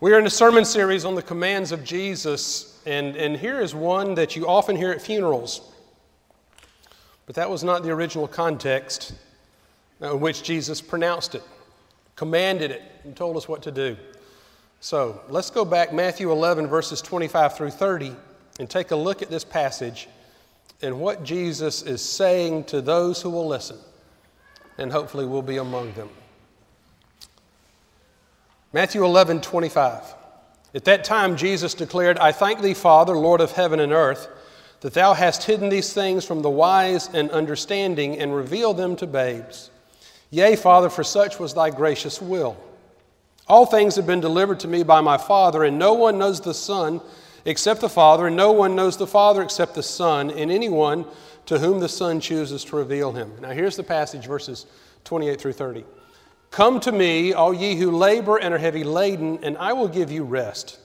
We are in a sermon series on the commands of Jesus, and, and here is one that you often hear at funerals. But that was not the original context in which Jesus pronounced it, commanded it, and told us what to do. So let's go back, Matthew 11, verses 25 through 30, and take a look at this passage and what Jesus is saying to those who will listen, and hopefully we'll be among them. Matthew 11, 25. At that time, Jesus declared, I thank thee, Father, Lord of heaven and earth, that thou hast hidden these things from the wise and understanding and revealed them to babes. Yea, Father, for such was thy gracious will. All things have been delivered to me by my Father, and no one knows the Son except the Father, and no one knows the Father except the Son, and anyone to whom the Son chooses to reveal him. Now, here's the passage, verses 28 through 30. Come to me, all ye who labor and are heavy laden, and I will give you rest.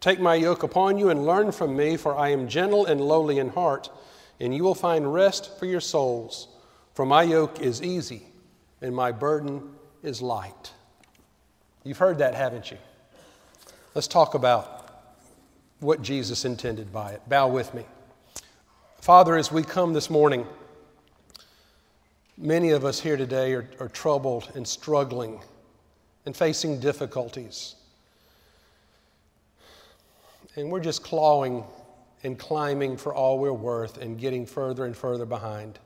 Take my yoke upon you and learn from me, for I am gentle and lowly in heart, and you will find rest for your souls. For my yoke is easy and my burden is light. You've heard that, haven't you? Let's talk about what Jesus intended by it. Bow with me. Father, as we come this morning, Many of us here today are, are troubled and struggling and facing difficulties. And we're just clawing and climbing for all we're worth and getting further and further behind.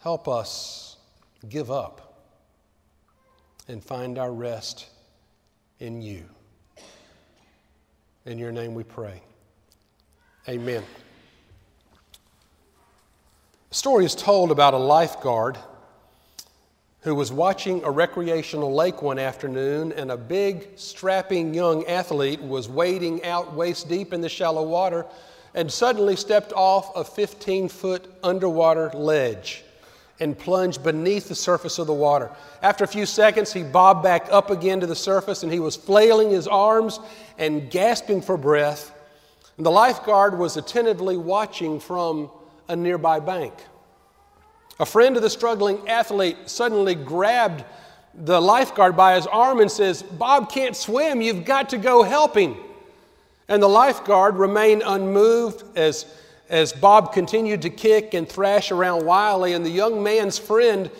Help us give up and find our rest in you. In your name we pray. Amen. Story is told about a lifeguard who was watching a recreational lake one afternoon, and a big, strapping young athlete was wading out waist deep in the shallow water and suddenly stepped off a 15 foot underwater ledge and plunged beneath the surface of the water. After a few seconds, he bobbed back up again to the surface and he was flailing his arms and gasping for breath. And the lifeguard was attentively watching from a nearby bank. A friend of the struggling athlete suddenly grabbed the lifeguard by his arm and says, Bob can't swim, you've got to go help him. And the lifeguard remained unmoved as, as Bob continued to kick and thrash around wildly. And the young man's friend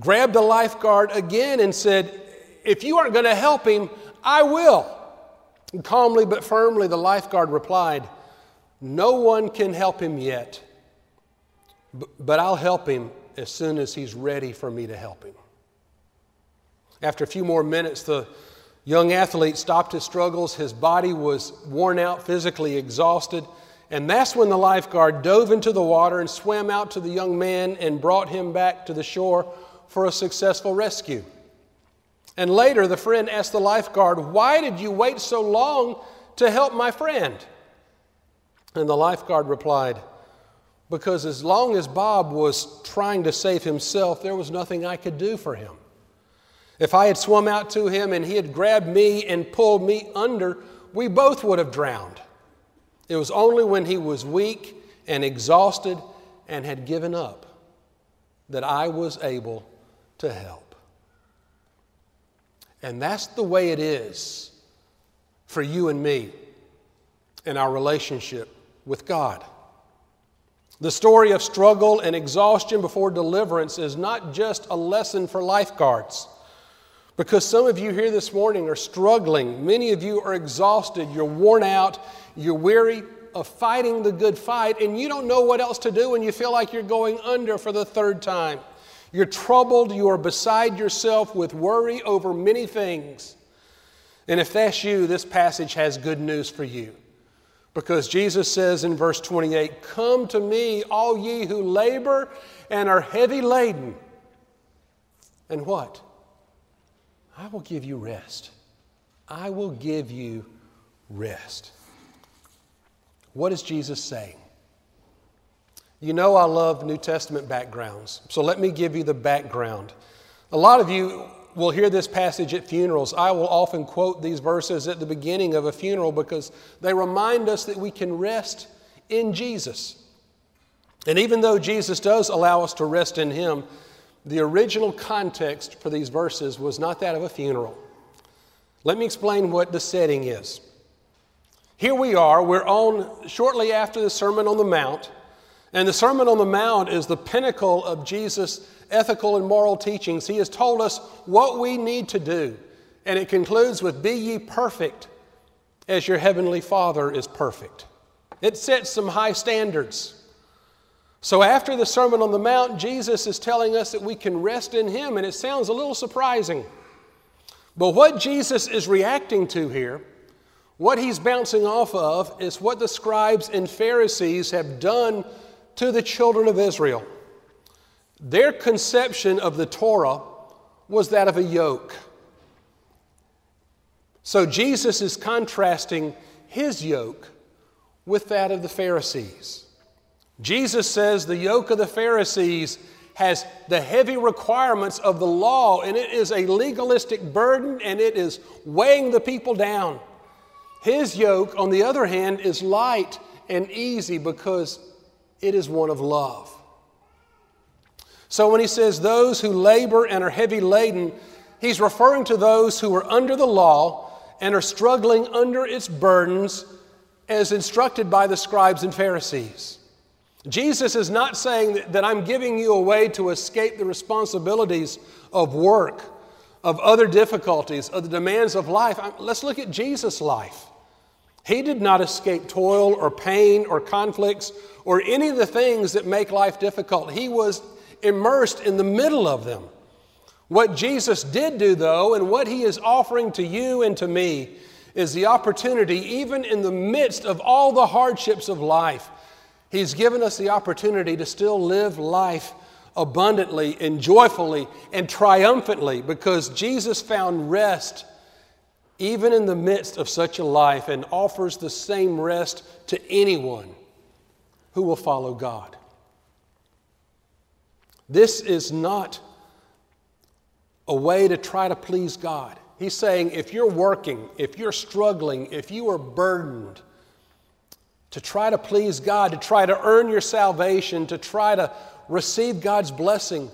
grabbed the lifeguard again and said, If you aren't going to help him, I will. And calmly but firmly, the lifeguard replied, No one can help him yet but I'll help him as soon as he's ready for me to help him. After a few more minutes, the young athlete stopped his struggles. His body was worn out, physically exhausted. And that's when the lifeguard dove into the water and swam out to the young man and brought him back to the shore for a successful rescue. And later, the friend asked the lifeguard, Why did you wait so long to help my friend? And the lifeguard replied, because as long as Bob was trying to save himself, there was nothing I could do for him. If I had swum out to him and he had grabbed me and pulled me under, we both would have drowned. It was only when he was weak and exhausted and had given up that I was able to help. And that's the way it is for you and me in our relationship with God. The story of struggle and exhaustion before deliverance is not just a lesson for lifeguards. Because some of you here this morning are struggling. Many of you are exhausted. You're worn out. You're weary of fighting the good fight, and you don't know what else to do, and you feel like you're going under for the third time. You're troubled. You are beside yourself with worry over many things. And if that's you, this passage has good news for you. Because Jesus says in verse 28 Come to me, all ye who labor and are heavy laden. And what? I will give you rest. I will give you rest. What is Jesus saying? You know, I love New Testament backgrounds, so let me give you the background. A lot of you will hear this passage at funerals. I will often quote these verses at the beginning of a funeral because they remind us that we can rest in Jesus. And even though Jesus does allow us to rest in Him, the original context for these verses was not that of a funeral. Let me explain what the setting is. Here we are, we're on shortly after the Sermon on the Mount, and the Sermon on the Mount is the pinnacle of Jesus' ethical and moral teachings. He has told us what we need to do, and it concludes with Be ye perfect as your heavenly Father is perfect. It sets some high standards. So, after the Sermon on the Mount, Jesus is telling us that we can rest in Him, and it sounds a little surprising. But what Jesus is reacting to here what he's bouncing off of is what the scribes and Pharisees have done to the children of Israel. Their conception of the Torah was that of a yoke. So Jesus is contrasting his yoke with that of the Pharisees. Jesus says the yoke of the Pharisees has the heavy requirements of the law, and it is a legalistic burden, and it is weighing the people down. His yoke, on the other hand, is light and easy because it is one of love. So when he says those who labor and are heavy laden, he's referring to those who are under the law and are struggling under its burdens as instructed by the scribes and Pharisees. Jesus is not saying that, I'm giving you a way to escape the responsibilities of work, of other difficulties, of the demands of life. Let's look at Jesus' life. He did not escape toil or pain or conflicts or any of the things that make life difficult. He was immersed in the middle of them. What Jesus did do, though, and what He is offering to you and to me, is the opportunity, even in the midst of all the hardships of life, He's given us the opportunity to still live life abundantly and joyfully and triumphantly because Jesus found rest even in the midst of such a life, and offers the same rest to anyone who will follow God. This is not a way to try to please God. He's saying if you're working, if you're struggling, if you are burdened to try to please God, to try to earn your salvation, to try to receive God's blessing,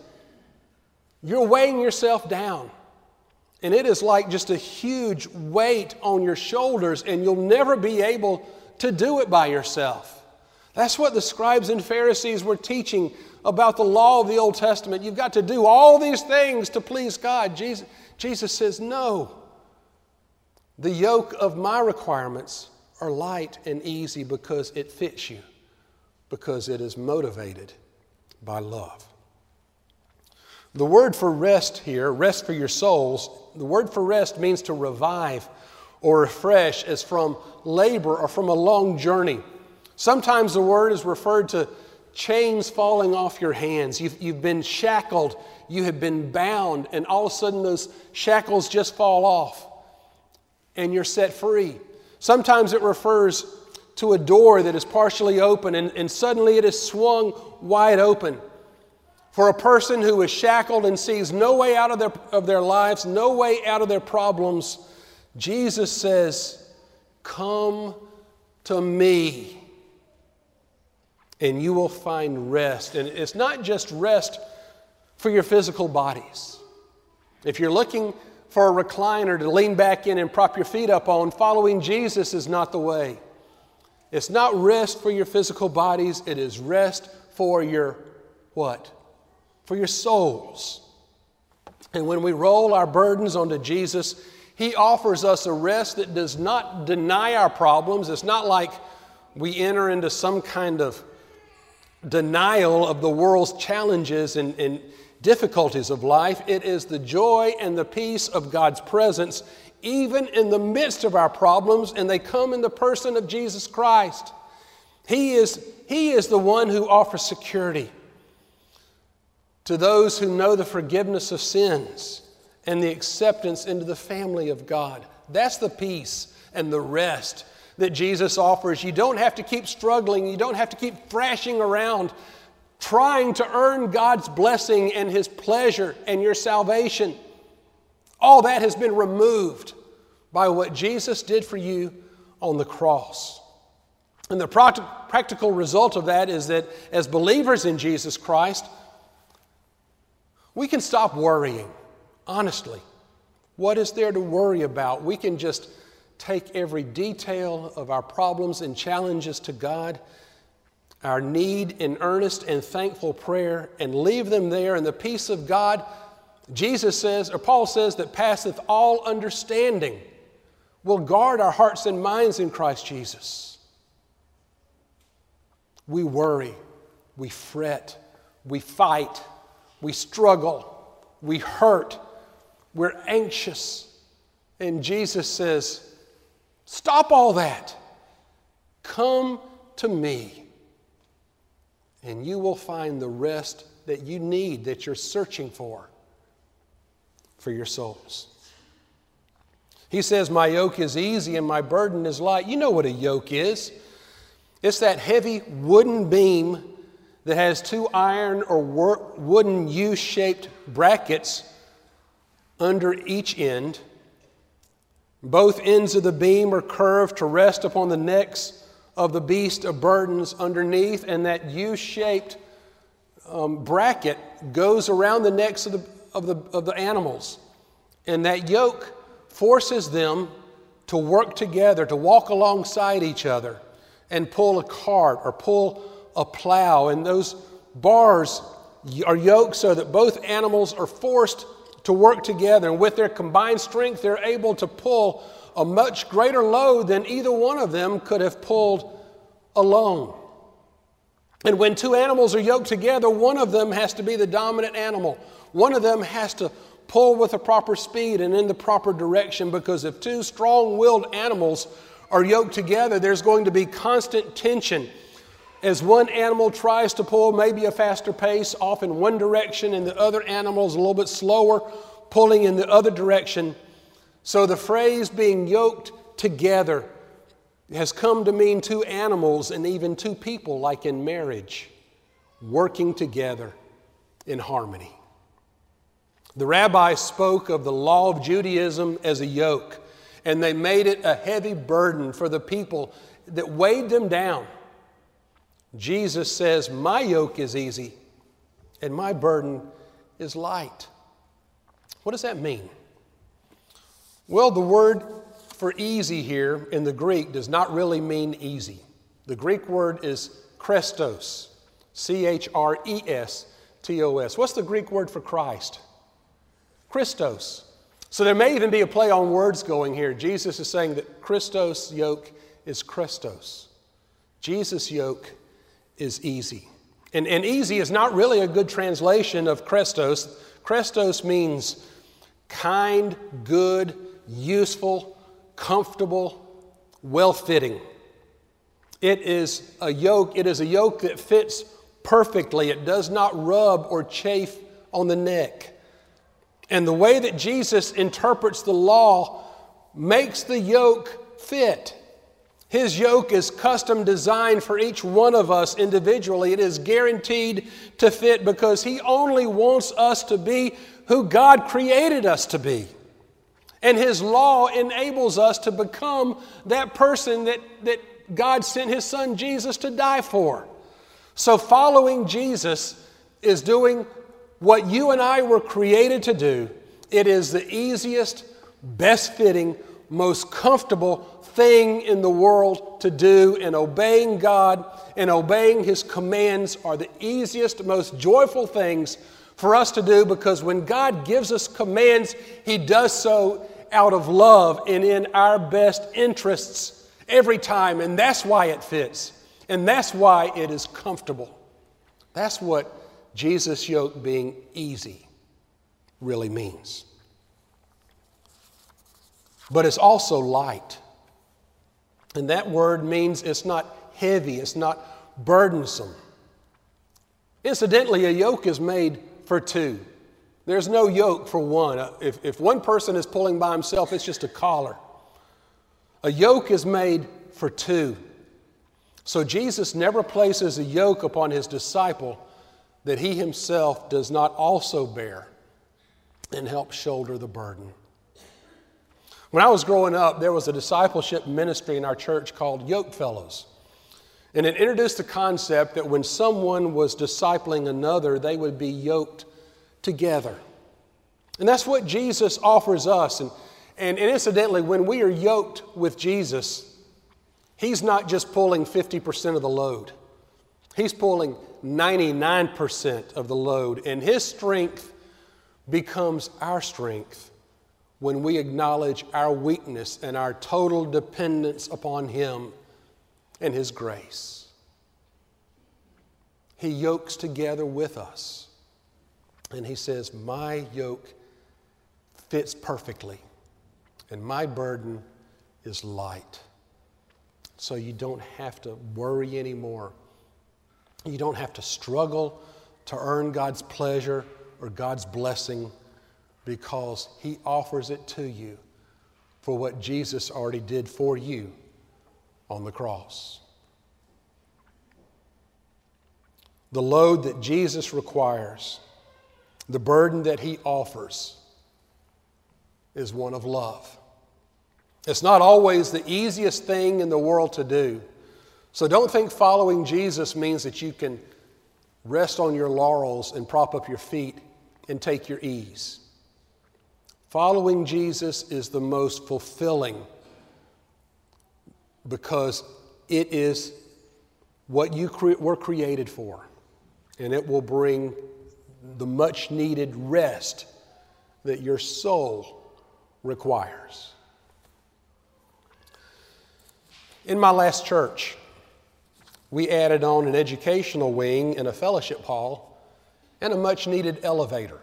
you're weighing yourself down. And it is like just a huge weight on your shoulders, and you'll never be able to do it by yourself. That's what the scribes and Pharisees were teaching about the law of the Old Testament. You've got to do all these things to please God. Jesus, Jesus says, No. The yoke of my requirements are light and easy because it fits you, because it is motivated by love. The word for rest here, rest for your souls, the word for rest means to revive or refresh as from labor or from a long journey. Sometimes the word is referred to chains falling off your hands. You've, you've been shackled, you have been bound, and all of a sudden those shackles just fall off and you're set free. Sometimes it refers to a door that is partially open and, and suddenly it is swung wide open. For a person who is shackled and sees no way out of their, of their lives, no way out of their problems, Jesus says, Come to me and you will find rest. And it's not just rest for your physical bodies. If you're looking for a recliner to lean back in and prop your feet up on, following Jesus is not the way. It's not rest for your physical bodies, it is rest for your what? For your souls. And when we roll our burdens onto Jesus, He offers us a rest that does not deny our problems. It's not like we enter into some kind of denial of the world's challenges and, and difficulties of life. It is the joy and the peace of God's presence, even in the midst of our problems, and they come in the person of Jesus Christ. He is, he is the one who offers security to those who know the forgiveness of sins and the acceptance into the family of God. That's the peace and the rest that Jesus offers. You don't have to keep struggling, you don't have to keep thrashing around trying to earn God's blessing and His pleasure and your salvation. All that has been removed by what Jesus did for you on the cross. And the practical result of that is that as believers in Jesus Christ, we can stop worrying, honestly. What is there to worry about? We can just take every detail of our problems and challenges to God, our need in earnest and thankful prayer, and leave them there in the peace of God. Jesus says, or Paul says, that passeth all understanding will guard our hearts and minds in Christ Jesus. We worry, we fret, we fight, we struggle, we hurt, we're anxious. And Jesus says, Stop all that. Come to me, and you will find the rest that you need, that you're searching for, for your souls. He says, My yoke is easy and my burden is light. You know what a yoke is it's that heavy wooden beam that has two iron or wooden U shaped brackets under each end. Both ends of the beam are curved to rest upon the necks of the beast of burdens underneath, and that U shaped um, bracket goes around the necks of the, of, the, of the animals. And that yoke forces them to work together, to walk alongside each other and pull a cart or pull a plow. And those bars are yoked so that both animals are forced to work together. And with their combined strength, they're able to pull a much greater load than either one of them could have pulled alone. And when two animals are yoked together, one of them has to be the dominant animal. One of them has to pull with the proper speed and in the proper direction because if two strong willed animals are yoked together, there's going to be constant tension. As one animal tries to pull maybe a faster pace off in one direction and the other animal is a little bit slower, pulling in the other direction. So the phrase being yoked together has come to mean two animals and even two people, like in marriage, working together in harmony. The rabbi spoke of the law of Judaism as a yoke, and they made it a heavy burden for the people that weighed them down. Jesus says, My yoke is easy and my burden is light. What does that mean? Well, the word for easy here in the Greek does not really mean easy. The Greek word is chrestos, C H R E S T O S. What's the Greek word for Christ? Christos. So there may even be a play on words going here. Jesus is saying that Christos' yoke is chrestos. Jesus' yoke is easy. And, and easy is not really a good translation of chrestos. chrestos means kind, good, useful, comfortable, well fitting. It is a yoke, it is a yoke that fits perfectly. It does not rub or chafe on the neck. And the way that Jesus interprets the law makes the yoke fit. His yoke is custom designed for each one of us individually. It is guaranteed to fit because He only wants us to be who God created us to be. And His law enables us to become that person that, that God sent His Son Jesus to die for. So, following Jesus is doing what you and I were created to do, it is the easiest, best fitting, most comfortable thing in the world to do, and obeying God and obeying His commands are the easiest, most joyful things for us to do because when God gives us commands, He does so out of love and in our best interests every time, and that's why it fits, and that's why it is comfortable. That's what Jesus' yoke being easy really means. But it's also light. And that word means it's not heavy, it's not burdensome. Incidentally, a yoke is made for two. There's no yoke for one. Uh, if, if one person is pulling by himself, it's just a collar. A yoke is made for two. So Jesus never places a yoke upon his disciple that he himself does not also bear and help shoulder the burden. When I was growing up, there was a discipleship ministry in our church called Yoke Fellows. And it introduced the concept that when someone was discipling another, they would be yoked together. And that's what Jesus offers us. And, and, and incidentally, when we are yoked with Jesus, He's not just pulling 50% of the load, He's pulling 99% of the load. And His strength becomes our strength when we acknowledge our weakness and our total dependence upon Him and His grace. He yokes together with us. And He says, My yoke fits perfectly, and my burden is light. So you don't have to worry anymore. You don't have to struggle to earn God's pleasure or God's blessing because He offers it to you for what Jesus already did for you on the cross. The load that Jesus requires, the burden that He offers, is one of love. It's not always the easiest thing in the world to do. So don't think following Jesus means that you can rest on your laurels and prop up your feet and take your ease. Following Jesus is the most fulfilling because it is what you cre- were created for, and it will bring the much needed rest that your soul requires. In my last church, we added on an educational wing and a fellowship hall and a much needed elevator.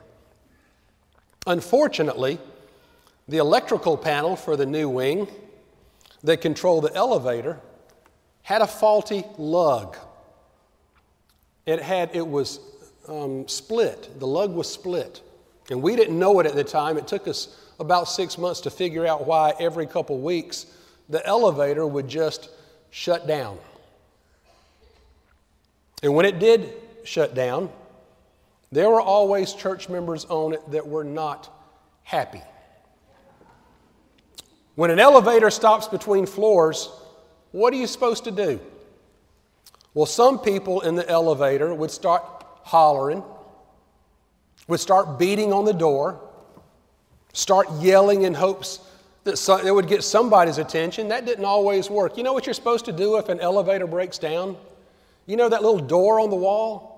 Unfortunately, the electrical panel for the new wing that controlled the elevator had a faulty lug. It had it was um, split. The lug was split, and we didn't know it at the time. It took us about six months to figure out why every couple weeks the elevator would just shut down. And when it did shut down, there were always church members on it that were not happy. When an elevator stops between floors, what are you supposed to do? Well, some people in the elevator would start hollering, would start beating on the door, start yelling in hopes that it would get somebody's attention. That didn't always work. You know what you're supposed to do if an elevator breaks down? You know that little door on the wall?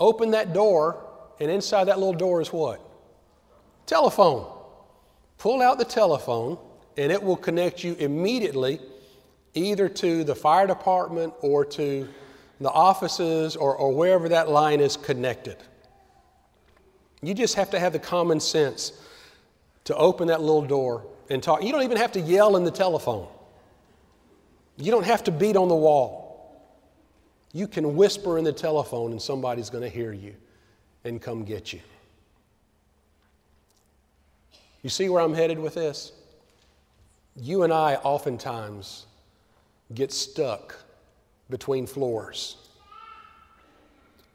Open that door, and inside that little door is what? Telephone. Pull out the telephone, and it will connect you immediately either to the fire department or to the offices or, or wherever that line is connected. You just have to have the common sense to open that little door and talk. You don't even have to yell in the telephone. You don't have to beat on the wall. You can whisper in the telephone and somebody's going to hear you and come get you. You see where I'm headed with this? You and I oftentimes get stuck between floors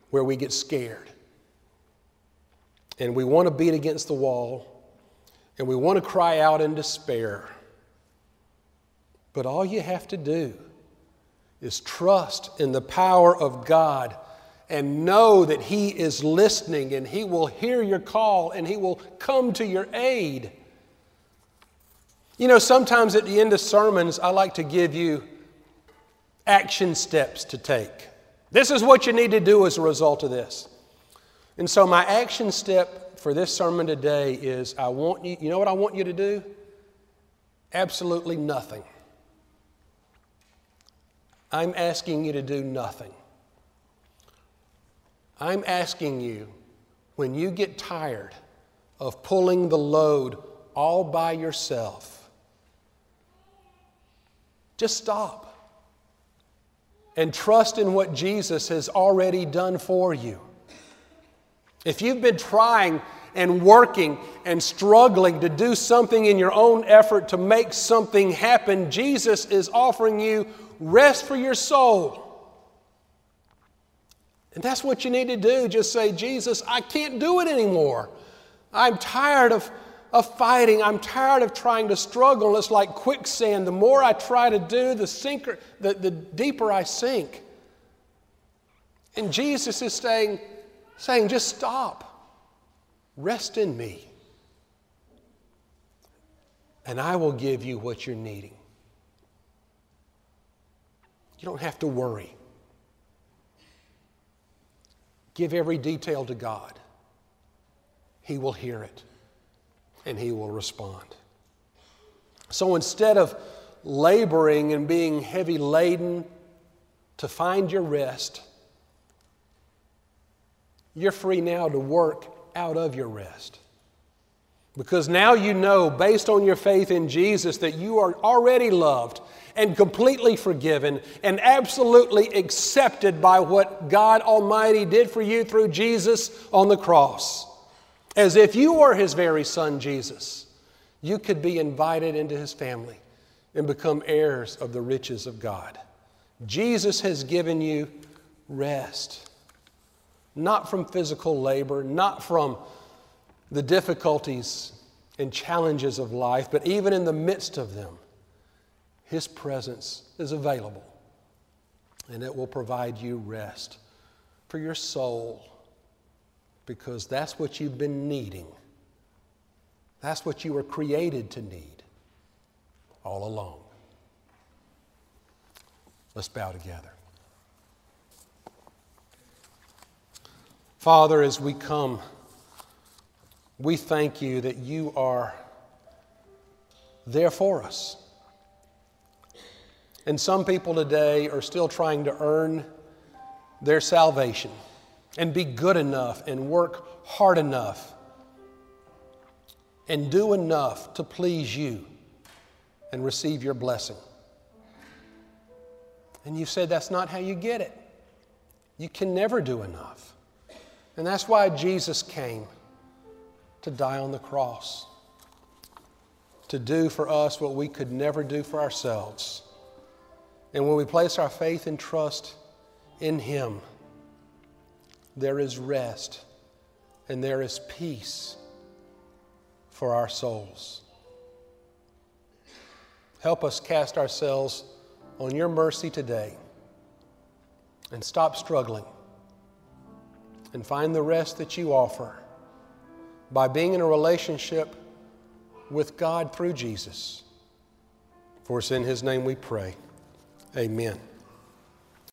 where we get scared. And we want to beat against the wall and we want to cry out in despair. But all you have to do is trust in the power of God and know that He is listening and He will hear your call and He will come to your aid. You know, sometimes at the end of sermons, I like to give you action steps to take. This is what you need to do as a result of this. And so, my action step for this sermon today is I want you, you know what I want you to do? Absolutely nothing. I'm asking you to do nothing. I'm asking you, when you get tired of pulling the load all by yourself, just stop and trust in what Jesus has already done for you. If you've been trying and working and struggling to do something in your own effort to make something happen, Jesus is offering you rest for your soul. And that's what you need to do. Just say, Jesus, I can't do it anymore. I'm tired of, of fighting. I'm tired of trying to struggle. It's like quicksand. The more I try to do, the, sinker, the, the deeper I sink. And Jesus is saying, saying, just stop. Rest in me. and I will give you what you're needing. You don't have to worry. Give every detail to God. He will hear it and He will respond. So instead of laboring and being heavy laden to find your rest, you're free now to work out of your rest. Because now you know, based on your faith in Jesus, that you are already loved and completely forgiven and absolutely accepted by what God Almighty did for you through Jesus on the cross. As if you were His very Son, Jesus, you could be invited into His family and become heirs of the riches of God. Jesus has given you rest, not from physical labor, not from the difficulties and challenges of life, but even in the midst of them, His presence is available and it will provide you rest for your soul because that's what you've been needing. That's what you were created to need all along. Let's bow together. Father, as we come, we thank you that you are there for us. And some people today are still trying to earn their salvation and be good enough and work hard enough and do enough to please you and receive your blessing. And you said that's not how you get it. You can never do enough. And that's why Jesus came to die on the cross, to do for us what we could never do for ourselves. And when we place our faith and trust in Him, there is rest and there is peace for our souls. Help us cast ourselves on your mercy today and stop struggling and find the rest that you offer by being in a relationship with God through Jesus. For it's in His name we pray. Amen.